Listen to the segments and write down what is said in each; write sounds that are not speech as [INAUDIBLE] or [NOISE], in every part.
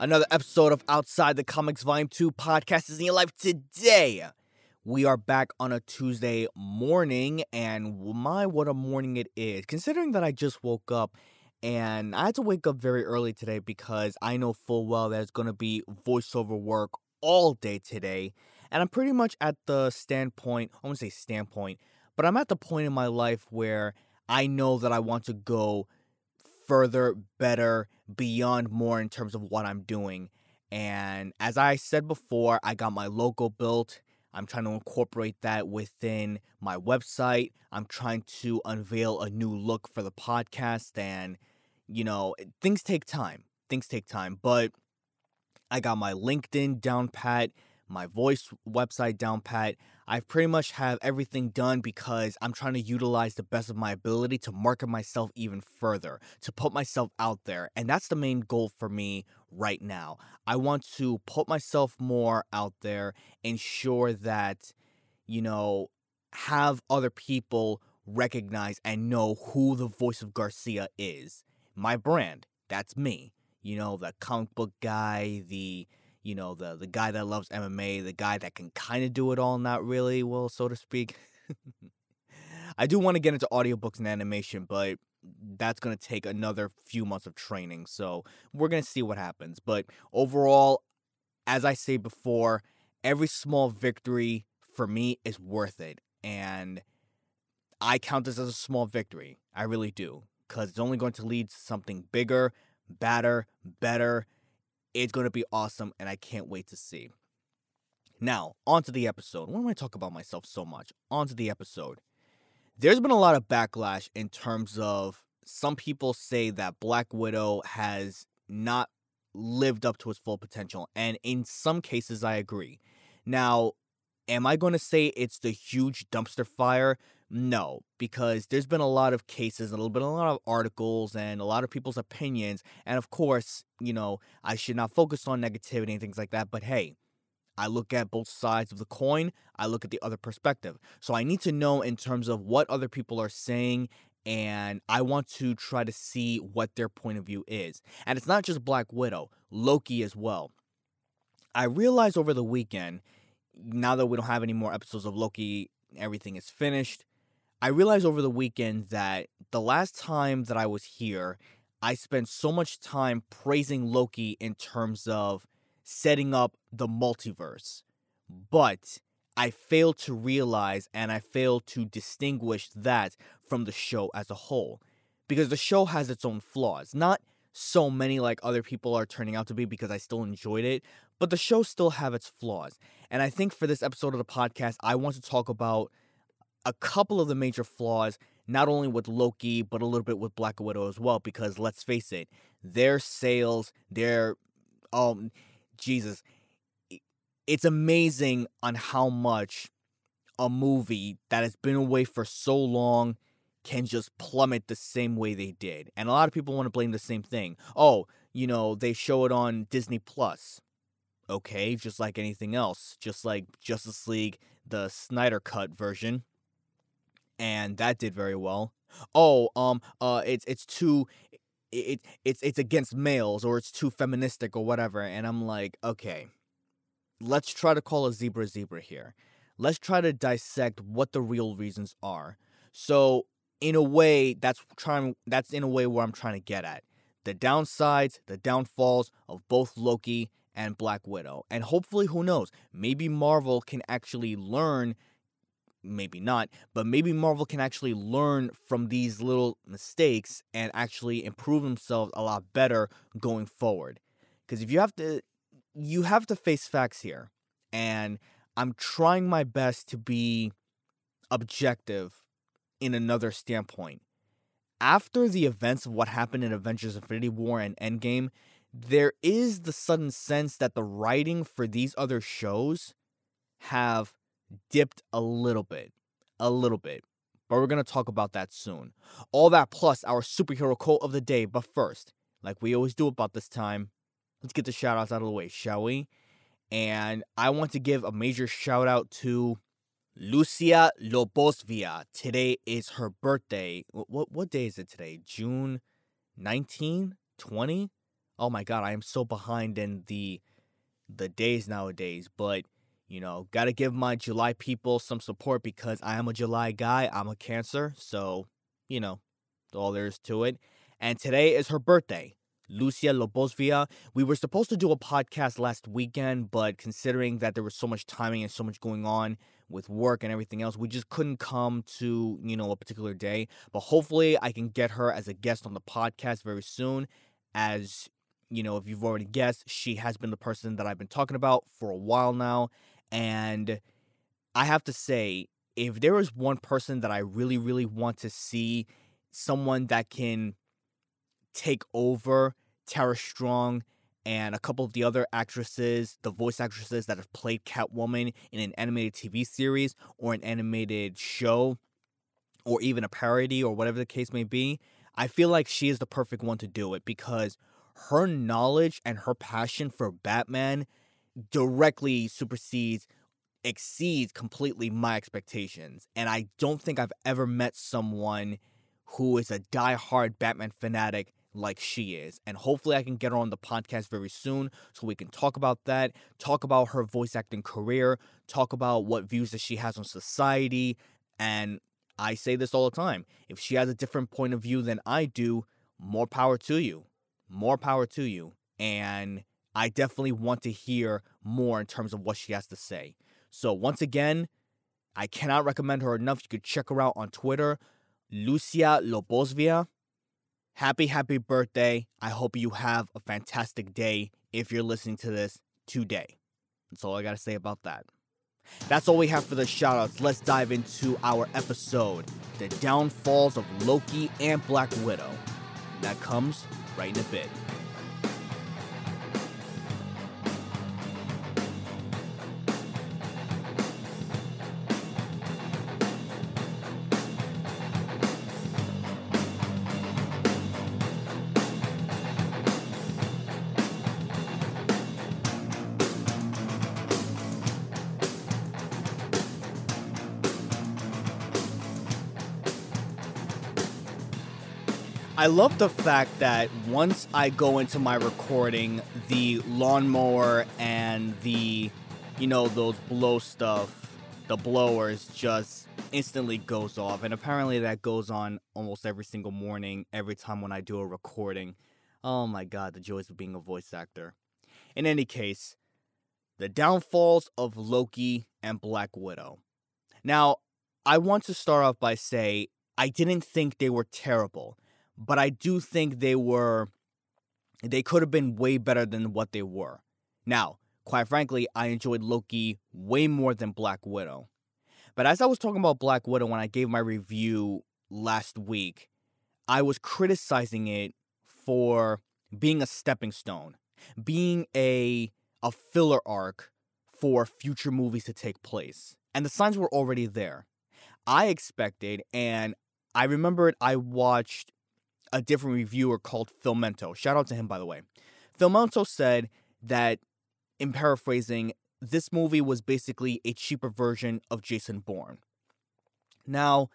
Another episode of Outside the Comics Volume 2 podcast is in your life today. We are back on a Tuesday morning, and my, what a morning it is. Considering that I just woke up and I had to wake up very early today because I know full well that it's going to be voiceover work all day today. And I'm pretty much at the standpoint, I won't say standpoint, but I'm at the point in my life where I know that I want to go further, better, beyond more in terms of what I'm doing. And as I said before, I got my logo built. I'm trying to incorporate that within my website. I'm trying to unveil a new look for the podcast. And, you know, things take time. Things take time. But I got my LinkedIn down pat, my voice website down pat. I pretty much have everything done because I'm trying to utilize the best of my ability to market myself even further, to put myself out there. And that's the main goal for me right now. I want to put myself more out there, ensure that, you know, have other people recognize and know who the voice of Garcia is. My brand, that's me. You know, the comic book guy, the you know, the the guy that loves MMA, the guy that can kind of do it all, not really, well, so to speak. [LAUGHS] I do want to get into audiobooks and animation, but that's going to take another few months of training. So, we're going to see what happens. But overall, as I say before, every small victory for me is worth it. And I count this as a small victory. I really do. Because it's only going to lead to something bigger, badder, better, it's going to be awesome, and I can't wait to see. Now, on to the episode. Why am I talk about myself so much? On to the episode. There's been a lot of backlash in terms of some people say that Black Widow has not lived up to its full potential, and in some cases, I agree. Now, am I going to say it's the huge dumpster fire? No, because there's been a lot of cases, a little bit, a lot of articles, and a lot of people's opinions. And of course, you know, I should not focus on negativity and things like that. But hey, I look at both sides of the coin. I look at the other perspective. So I need to know in terms of what other people are saying, and I want to try to see what their point of view is. And it's not just Black Widow, Loki as well. I realized over the weekend, now that we don't have any more episodes of Loki, everything is finished. I realized over the weekend that the last time that I was here, I spent so much time praising Loki in terms of setting up the multiverse. But I failed to realize and I failed to distinguish that from the show as a whole. Because the show has its own flaws. Not so many like other people are turning out to be because I still enjoyed it, but the show still have its flaws. And I think for this episode of the podcast, I want to talk about a couple of the major flaws, not only with Loki, but a little bit with Black Widow as well, because let's face it, their sales, their um Jesus, it's amazing on how much a movie that has been away for so long can just plummet the same way they did. And a lot of people want to blame the same thing. Oh, you know, they show it on Disney Plus. Okay, just like anything else, just like Justice League, the Snyder cut version and that did very well. Oh, um, uh, it's it's too, it, it's it's against males or it's too feministic or whatever, and I'm like, okay, let's try to call a zebra zebra here. Let's try to dissect what the real reasons are. So, in a way, that's trying. That's in a way where I'm trying to get at the downsides, the downfalls of both Loki and Black Widow, and hopefully, who knows, maybe Marvel can actually learn maybe not, but maybe Marvel can actually learn from these little mistakes and actually improve themselves a lot better going forward. Because if you have to, you have to face facts here, and I'm trying my best to be objective in another standpoint. After the events of what happened in Avengers Infinity War and Endgame, there is the sudden sense that the writing for these other shows have dipped a little bit. A little bit. But we're going to talk about that soon. All that plus our superhero quote of the day. But first, like we always do about this time, let's get the shout outs out of the way, shall we? And I want to give a major shout out to Lucia Lobosvia. Today is her birthday. What what day is it today? June 19, 20? Oh my god, I am so behind in the the days nowadays, but you know, got to give my July people some support because I am a July guy. I'm a Cancer, so, you know, all there is to it. And today is her birthday. Lucia Lobosvia. We were supposed to do a podcast last weekend, but considering that there was so much timing and so much going on, with work and everything else, we just couldn't come to, you know, a particular day. But hopefully I can get her as a guest on the podcast very soon. As, you know, if you've already guessed, she has been the person that I've been talking about for a while now. And I have to say, if there is one person that I really, really want to see, someone that can take over Tara Strong and a couple of the other actresses, the voice actresses that have played Catwoman in an animated TV series or an animated show or even a parody or whatever the case may be, I feel like she is the perfect one to do it because her knowledge and her passion for Batman directly supersedes exceeds completely my expectations. And I don't think I've ever met someone who is a die-hard Batman fanatic like she is. And hopefully, I can get her on the podcast very soon so we can talk about that, talk about her voice acting career, talk about what views that she has on society. And I say this all the time if she has a different point of view than I do, more power to you. More power to you. And I definitely want to hear more in terms of what she has to say. So, once again, I cannot recommend her enough. You could check her out on Twitter, Lucia Lobosvia happy, happy birthday. I hope you have a fantastic day if you're listening to this today. That's all I got to say about that. That's all we have for the shoutouts. Let's dive into our episode The Downfalls of Loki and Black Widow. That comes right in a bit. I love the fact that once I go into my recording, the lawnmower and the, you know, those blow stuff, the blowers just instantly goes off. And apparently that goes on almost every single morning, every time when I do a recording. Oh my god, the joys of being a voice actor. In any case, the downfalls of Loki and Black Widow. Now, I want to start off by say I didn't think they were terrible but I do think they were they could have been way better than what they were. Now, quite frankly, I enjoyed Loki way more than Black Widow. But as I was talking about Black Widow when I gave my review last week, I was criticizing it for being a stepping stone, being a a filler arc for future movies to take place. And the signs were already there. I expected and I remembered I watched a different reviewer called Filmento. Shout out to him, by the way. Filmento said that, in paraphrasing, this movie was basically a cheaper version of Jason Bourne. Now,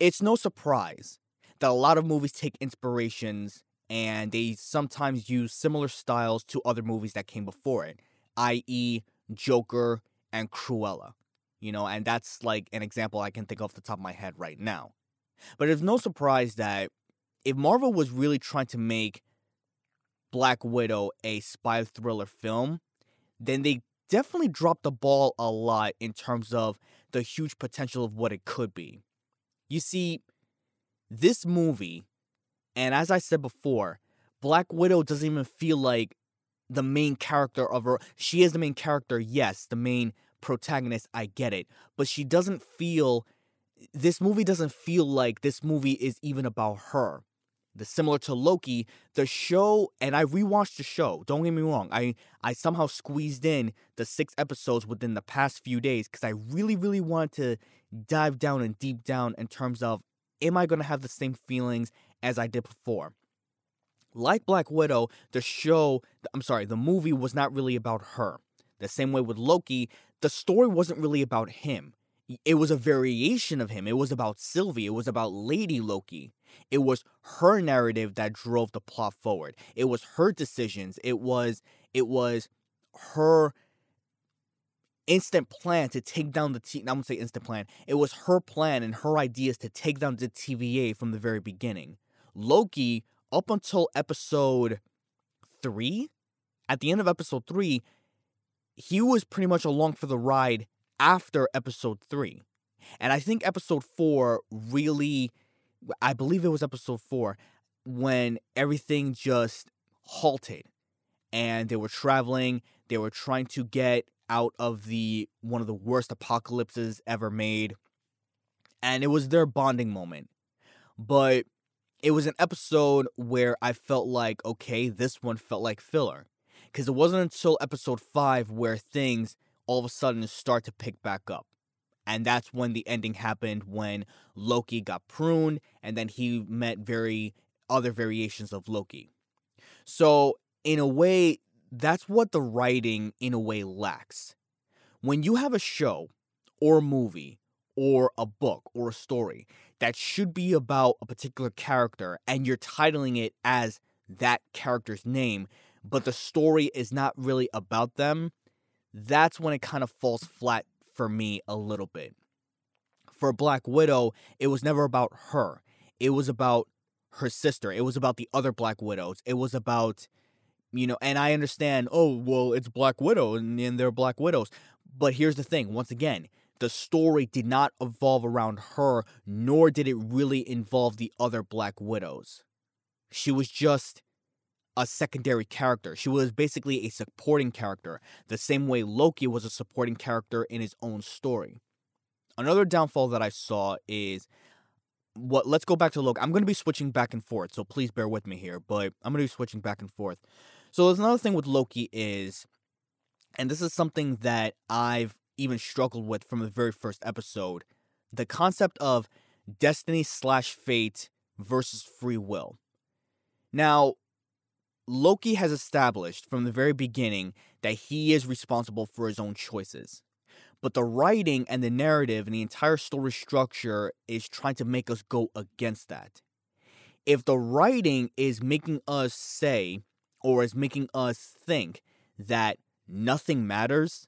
it's no surprise that a lot of movies take inspirations and they sometimes use similar styles to other movies that came before it, i.e., Joker and Cruella. You know, and that's like an example I can think off the top of my head right now. But it's no surprise that if Marvel was really trying to make Black Widow a spy thriller film, then they definitely dropped the ball a lot in terms of the huge potential of what it could be. You see, this movie, and as I said before, Black Widow doesn't even feel like the main character of her. She is the main character, yes, the main protagonist, I get it. But she doesn't feel, this movie doesn't feel like this movie is even about her the similar to Loki, the show, and I rewatched the show. Don't get me wrong. I I somehow squeezed in the six episodes within the past few days because I really, really wanted to dive down and deep down in terms of am I going to have the same feelings as I did before. Like Black Widow, the show, I'm sorry, the movie was not really about her. The same way with Loki, the story wasn't really about him. It was a variation of him. It was about Sylvie. It was about Lady Loki. It was her narrative that drove the plot forward. It was her decisions. It was it was her instant plan to take down the T. I won't say instant plan. It was her plan and her ideas to take down the TVA from the very beginning. Loki, up until episode three, at the end of episode three, he was pretty much along for the ride after episode three. And I think episode four really, I believe it was episode four, when everything just halted and they were traveling, they were trying to get out of the one of the worst apocalypses ever made. And it was their bonding moment. But it was an episode where I felt like, okay, this one felt like filler. Because it wasn't until episode five where things all of a sudden start to pick back up. And that's when the ending happened when Loki got pruned and then he met very other variations of Loki. So, in a way, that's what the writing in a way lacks. When you have a show or a movie or a book or a story that should be about a particular character and you're titling it as that character's name, but the story is not really about them, that's when it kind of falls flat for me a little bit. For Black Widow, it was never about her. It was about her sister. It was about the other Black Widows. It was about, you know, and I understand, oh, well, it's Black Widow and, and they're Black Widows. But here's the thing once again, the story did not evolve around her, nor did it really involve the other Black Widows. She was just a secondary character. She was basically a supporting character, the same way Loki was a supporting character in his own story. Another downfall that I saw is what let's go back to Loki. I'm going to be switching back and forth, so please bear with me here, but I'm going to be switching back and forth. So there's another thing with Loki is and this is something that I've even struggled with from the very first episode, the concept of destiny slash fate versus free will. Now, Loki has established from the very beginning that he is responsible for his own choices. But the writing and the narrative and the entire story structure is trying to make us go against that. If the writing is making us say, or is making us think that nothing matters,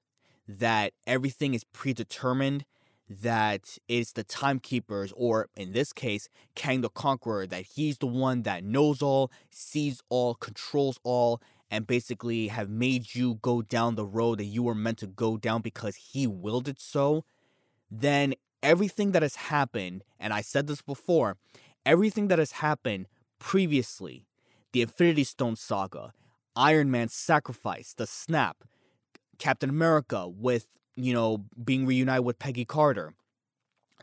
that everything is predetermined, that it's the timekeepers, or in this case, Kang the Conqueror, that he's the one that knows all, sees all, controls all, and basically have made you go down the road that you were meant to go down because he willed it so, then everything that has happened, and I said this before, everything that has happened previously, the Infinity Stone saga, Iron Man's sacrifice, the snap, Captain America with you know, being reunited with Peggy Carter.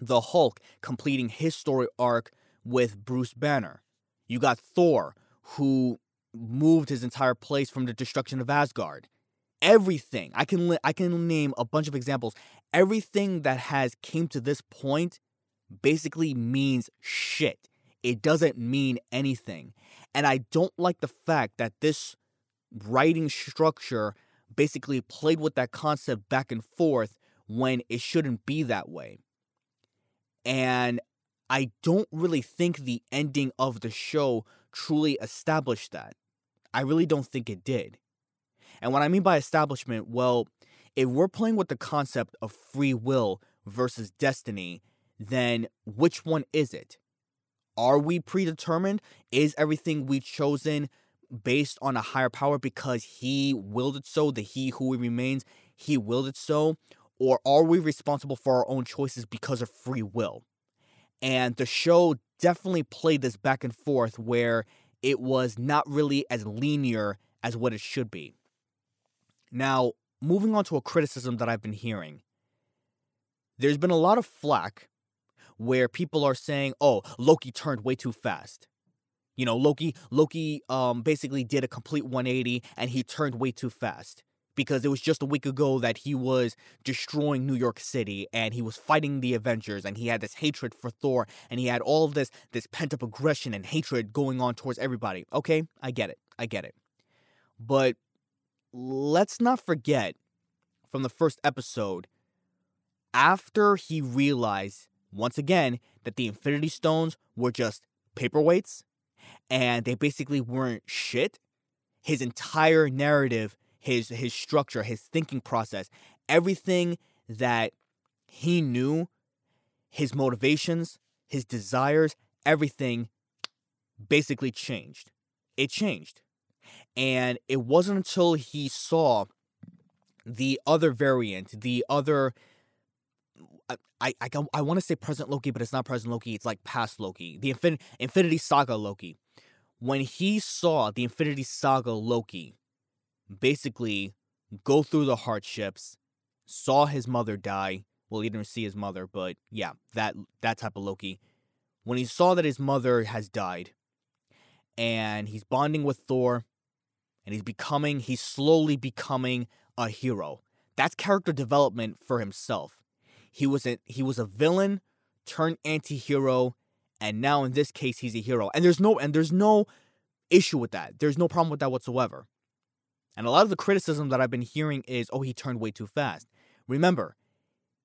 The Hulk completing his story arc with Bruce Banner. You got Thor, who moved his entire place from the destruction of Asgard. Everything I can li- I can name a bunch of examples. Everything that has came to this point basically means shit. It doesn't mean anything. And I don't like the fact that this writing structure basically played with that concept back and forth when it shouldn't be that way. And I don't really think the ending of the show truly established that. I really don't think it did. And what I mean by establishment, well, if we're playing with the concept of free will versus destiny, then which one is it? Are we predetermined? Is everything we've chosen based on a higher power because he willed it so, the he who remains, he willed it so? Or are we responsible for our own choices because of free will? And the show definitely played this back and forth where it was not really as linear as what it should be. Now, moving on to a criticism that I've been hearing, there's been a lot of flack where people are saying, oh, Loki turned way too fast. You know, Loki Loki um basically did a complete 180 and he turned way too fast because it was just a week ago that he was destroying New York City and he was fighting the Avengers and he had this hatred for Thor and he had all this this pent-up aggression and hatred going on towards everybody. Okay, I get it. I get it. But let's not forget from the first episode after he realized once again that the Infinity Stones were just paperweights and they basically weren't shit, his entire narrative, his his structure, his thinking process, everything that he knew, his motivations, his desires, everything basically changed. It changed. And it wasn't until he saw the other variant, the other I I, I want to say present Loki, but it's not present Loki. It's like past Loki, the Infin- Infinity Saga Loki. When he saw the Infinity Saga Loki, basically go through the hardships, saw his mother die. Well, he didn't see his mother, but yeah, that that type of Loki. When he saw that his mother has died, and he's bonding with Thor, and he's becoming, he's slowly becoming a hero. That's character development for himself. He was a he was a villain turned anti-hero and now in this case he's a hero. And there's no and there's no issue with that. There's no problem with that whatsoever. And a lot of the criticism that I've been hearing is, "Oh, he turned way too fast." Remember,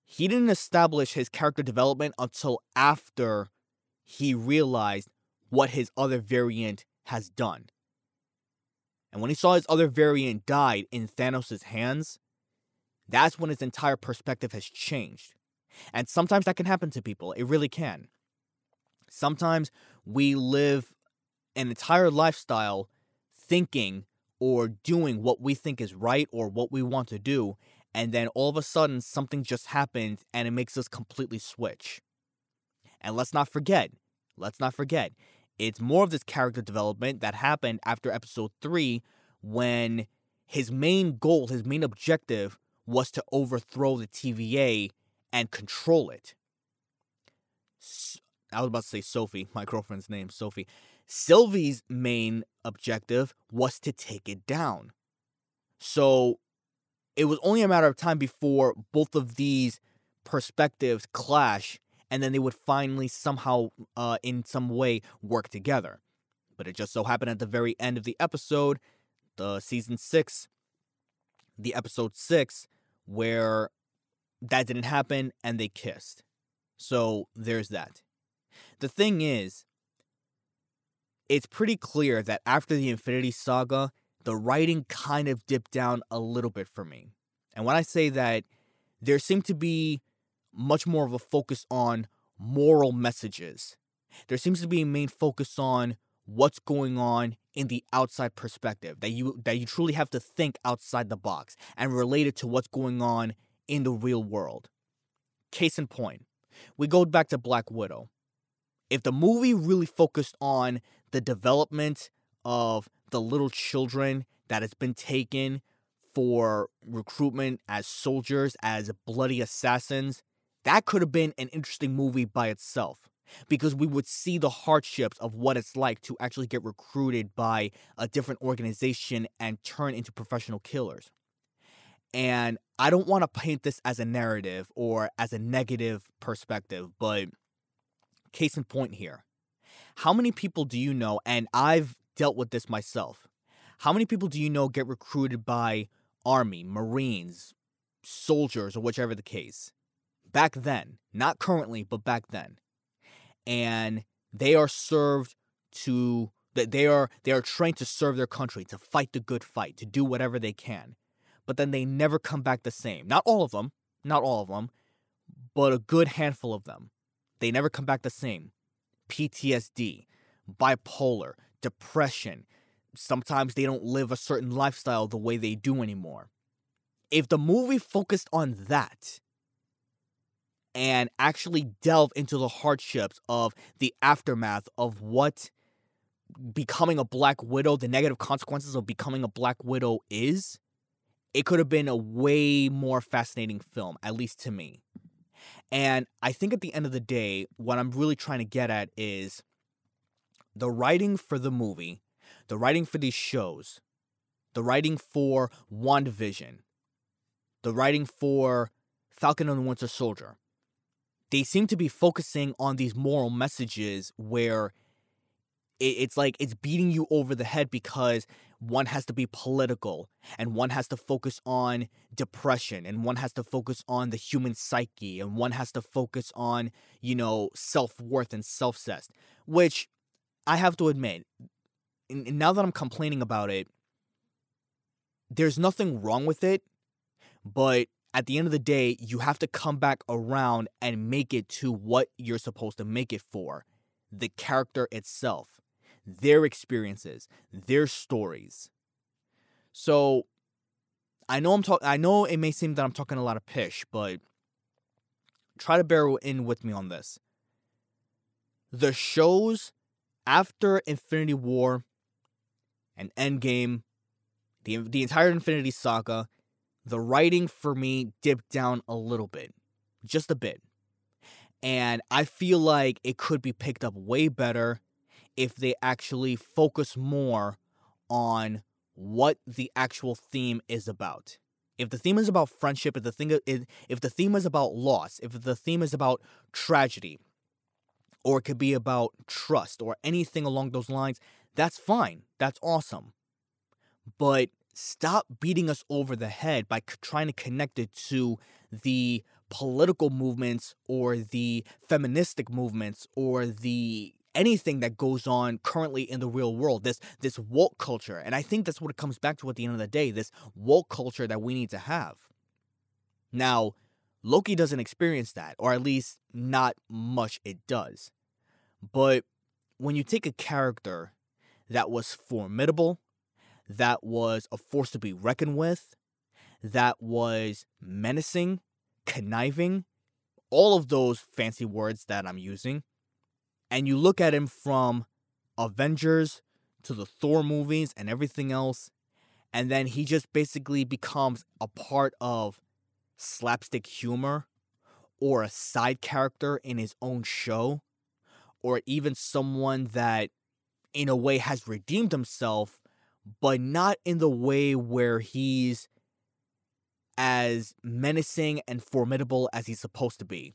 he didn't establish his character development until after he realized what his other variant has done. And when he saw his other variant died in Thanos' hands, that's when his entire perspective has changed. And sometimes that can happen to people. It really can. Sometimes we live an entire lifestyle thinking or doing what we think is right or what we want to do. And then all of a sudden, something just happens and it makes us completely switch. And let's not forget, let's not forget, it's more of this character development that happened after episode three when his main goal, his main objective was to overthrow the TVA and control it. I was about to say Sophie, my girlfriend's name, Sophie. Sylvie's main objective was to take it down. So it was only a matter of time before both of these perspectives clash and then they would finally somehow, uh, in some way, work together. But it just so happened at the very end of the episode, the season six, the episode six, where that didn't happen and they kissed. So there's that. The thing is, it's pretty clear that after the Infinity Saga, the writing kind of dipped down a little bit for me. And when I say that, there seemed to be much more of a focus on moral messages. There seems to be a main focus on what's going on in the outside perspective that you that you truly have to think outside the box and relate it to what's going on in the real world. Case in point, we go back to Black Widow. If the movie really focused on the development of the little children that has been taken for recruitment as soldiers, as bloody assassins, that could have been an interesting movie by itself because we would see the hardships of what it's like to actually get recruited by a different organization and turn into professional killers. And I don't want to paint this as a narrative or as a negative perspective, but case in point here. How many people do you know, and I've dealt with this myself, how many people do you know get recruited by Army, Marines, soldiers, or whichever the case? Back then, not currently, but back then. And they are served to that they are they are trained to serve their country, to fight the good fight, to do whatever they can but then they never come back the same. Not all of them, not all of them, but a good handful of them. They never come back the same. PTSD, bipolar, depression. Sometimes they don't live a certain lifestyle the way they do anymore. If the movie focused on that and actually delve into the hardships of the aftermath of what becoming a Black Widow, the negative consequences of becoming a Black Widow is, it could have been a way more fascinating film, at least to me. And I think at the end of the day, what I'm really trying to get at is the writing for the movie, the writing for these shows, the writing for WandaVision, the writing for Falcon and the Winter Soldier, they seem to be focusing on these moral messages where it's like it's beating you over the head because one has to be political and one has to focus on depression and one has to focus on the human psyche and one has to focus on you know self-worth and self-cess which i have to admit now that i'm complaining about it there's nothing wrong with it but at the end of the day you have to come back around and make it to what you're supposed to make it for the character itself their experiences, their stories. So I know I'm talking I know it may seem that I'm talking a lot of pish, but try to bear in with me on this. The shows after Infinity War and Endgame, the the entire Infinity Saga, the writing for me dipped down a little bit, just a bit. And I feel like it could be picked up way better if they actually focus more on what the actual theme is about. If the theme is about friendship, if the thing if the theme is about loss, if the theme is about tragedy, or it could be about trust or anything along those lines, that's fine. That's awesome. But stop beating us over the head by trying to connect it to the political movements or the feministic movements or the anything that goes on currently in the real world this this woke culture and i think that's what it comes back to at the end of the day this woke culture that we need to have. Now loki doesn't experience that or at least not much it does. But when you take a character that was formidable that was a force to be reckoned with that was menacing conniving all of those fancy words that i'm using and you look at him from Avengers to the Thor movies and everything else, and then he just basically becomes a part of slapstick humor or a side character in his own show, or even someone that in a way has redeemed himself, but not in the way where he's as menacing and formidable as he's supposed to be.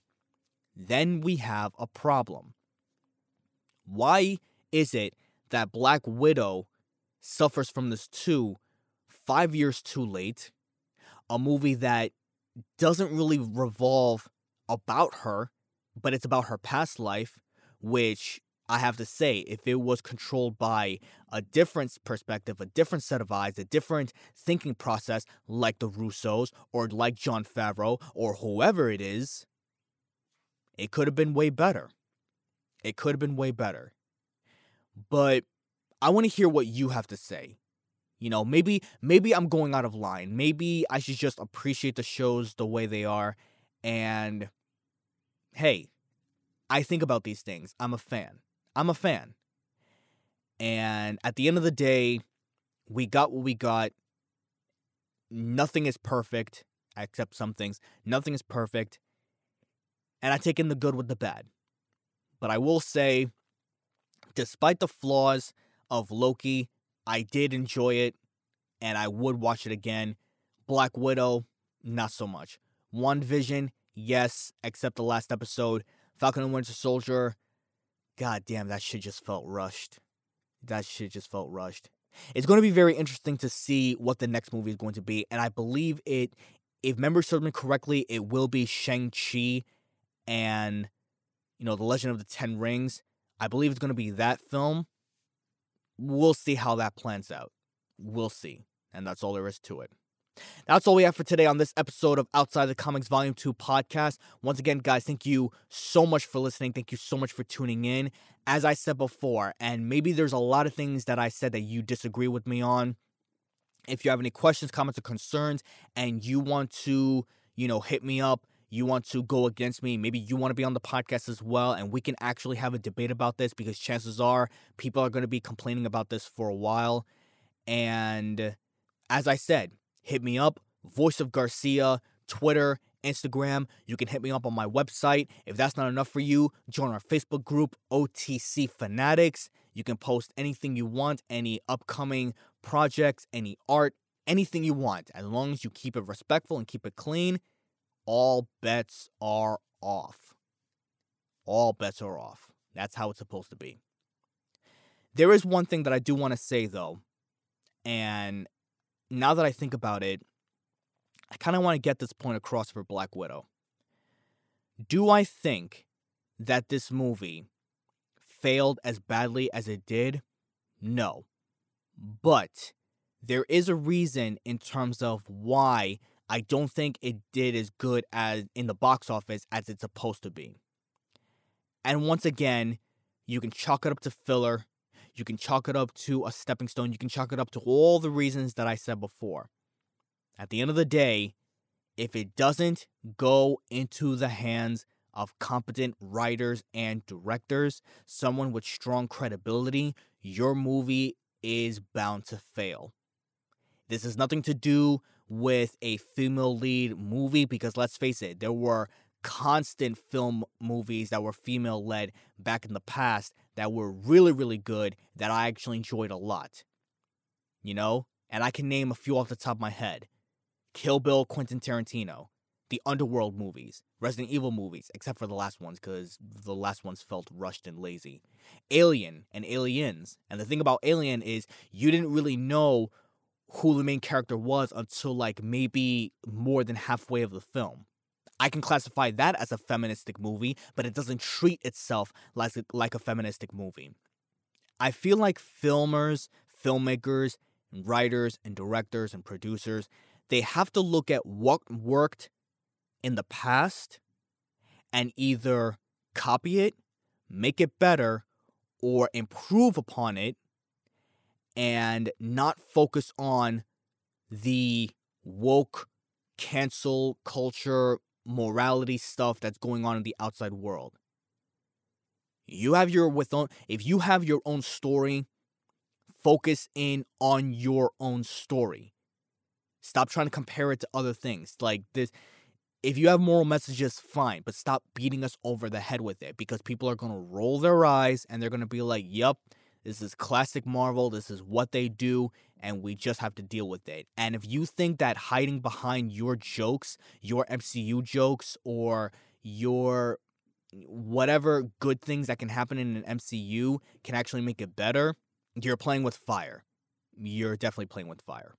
Then we have a problem. Why is it that Black Widow suffers from this too five years too late? A movie that doesn't really revolve about her, but it's about her past life, which I have to say, if it was controlled by a different perspective, a different set of eyes, a different thinking process, like the Russos or like Jon Favreau or whoever it is, it could have been way better. It could have been way better. But I want to hear what you have to say. You know, maybe maybe I'm going out of line. Maybe I should just appreciate the shows the way they are and hey, I think about these things. I'm a fan. I'm a fan. And at the end of the day, we got what we got. Nothing is perfect, except some things. Nothing is perfect. And I take in the good with the bad. But I will say, despite the flaws of Loki, I did enjoy it and I would watch it again. Black Widow, not so much. One WandaVision, yes, except the last episode. Falcon and Winter Soldier, god damn, that shit just felt rushed. That shit just felt rushed. It's going to be very interesting to see what the next movie is going to be, and I believe it, if members serve me correctly, it will be Shang-Chi and you know, The Legend of the Ten Rings. I believe it's going to be that film. We'll see how that plans out. We'll see. And that's all there is to it. That's all we have for today on this episode of Outside the Comics Volume 2 podcast. Once again, guys, thank you so much for listening. Thank you so much for tuning in. As I said before, and maybe there's a lot of things that I said that you disagree with me on. If you have any questions, comments, or concerns, and you want to, you know, hit me up, you want to go against me, maybe you want to be on the podcast as well, and we can actually have a debate about this because chances are people are going to be complaining about this for a while. And as I said, hit me up, Voice of Garcia, Twitter, Instagram. You can hit me up on my website. If that's not enough for you, join our Facebook group, OTC Fanatics. You can post anything you want, any upcoming projects, any art, anything you want. As long as you keep it respectful and keep it clean, all bets are off. All bets are off. That's how it's supposed to be. There is one thing that I do want to say though, and now that I think about it, I kind of want to get this point across for Black Widow. Do I think that this movie failed as badly as it did? No. But there is a reason in terms of why I don't think it did as good as in the box office as it's supposed to be. And once again, you can chalk it up to filler. You can chalk it up to a stepping stone. You can chalk it up to all the reasons that I said before. At the end of the day, if it doesn't go into the hands of competent writers and directors, someone with strong credibility, your movie is bound to fail. This has nothing to do with a female lead movie because let's face it, there were constant film movies that were female led back in the past that were really, really good that I actually enjoyed a lot. You know? And I can name a few off the top of my head Kill Bill, Quentin Tarantino, the Underworld movies, Resident Evil movies, except for the last ones because the last ones felt rushed and lazy. Alien and Aliens. And the thing about Alien is you didn't really know who the main character was until like maybe more than halfway of the film. I can classify that as a feministic movie, but it doesn't treat itself like, like a feministic movie. I feel like filmers, filmmakers, and writers, and directors, and producers, they have to look at what worked in the past and either copy it, make it better, or improve upon it and not focus on the woke cancel culture morality stuff that's going on in the outside world. You have your with own if you have your own story, focus in on your own story. Stop trying to compare it to other things. Like this if you have moral messages, fine, but stop beating us over the head with it because people are gonna roll their eyes and they're gonna be like, Yup, this is classic Marvel. This is what they do, and we just have to deal with it. And if you think that hiding behind your jokes, your MCU jokes, or your whatever good things that can happen in an MCU can actually make it better, you're playing with fire. You're definitely playing with fire.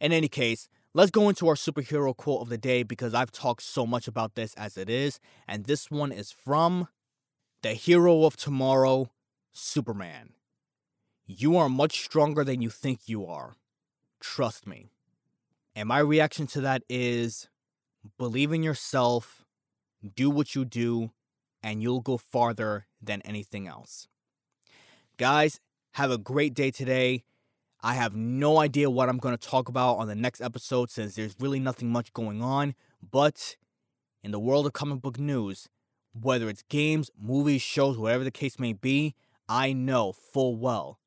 In any case, let's go into our superhero quote of the day because I've talked so much about this as it is. And this one is from the hero of tomorrow, Superman. You are much stronger than you think you are. Trust me. And my reaction to that is believe in yourself, do what you do, and you'll go farther than anything else. Guys, have a great day today. I have no idea what I'm going to talk about on the next episode since there's really nothing much going on. But in the world of comic book news, whether it's games, movies, shows, whatever the case may be, I know full well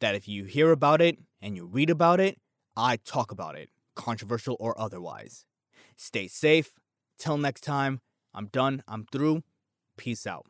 that if you hear about it and you read about it, I talk about it, controversial or otherwise. Stay safe. Till next time, I'm done. I'm through. Peace out.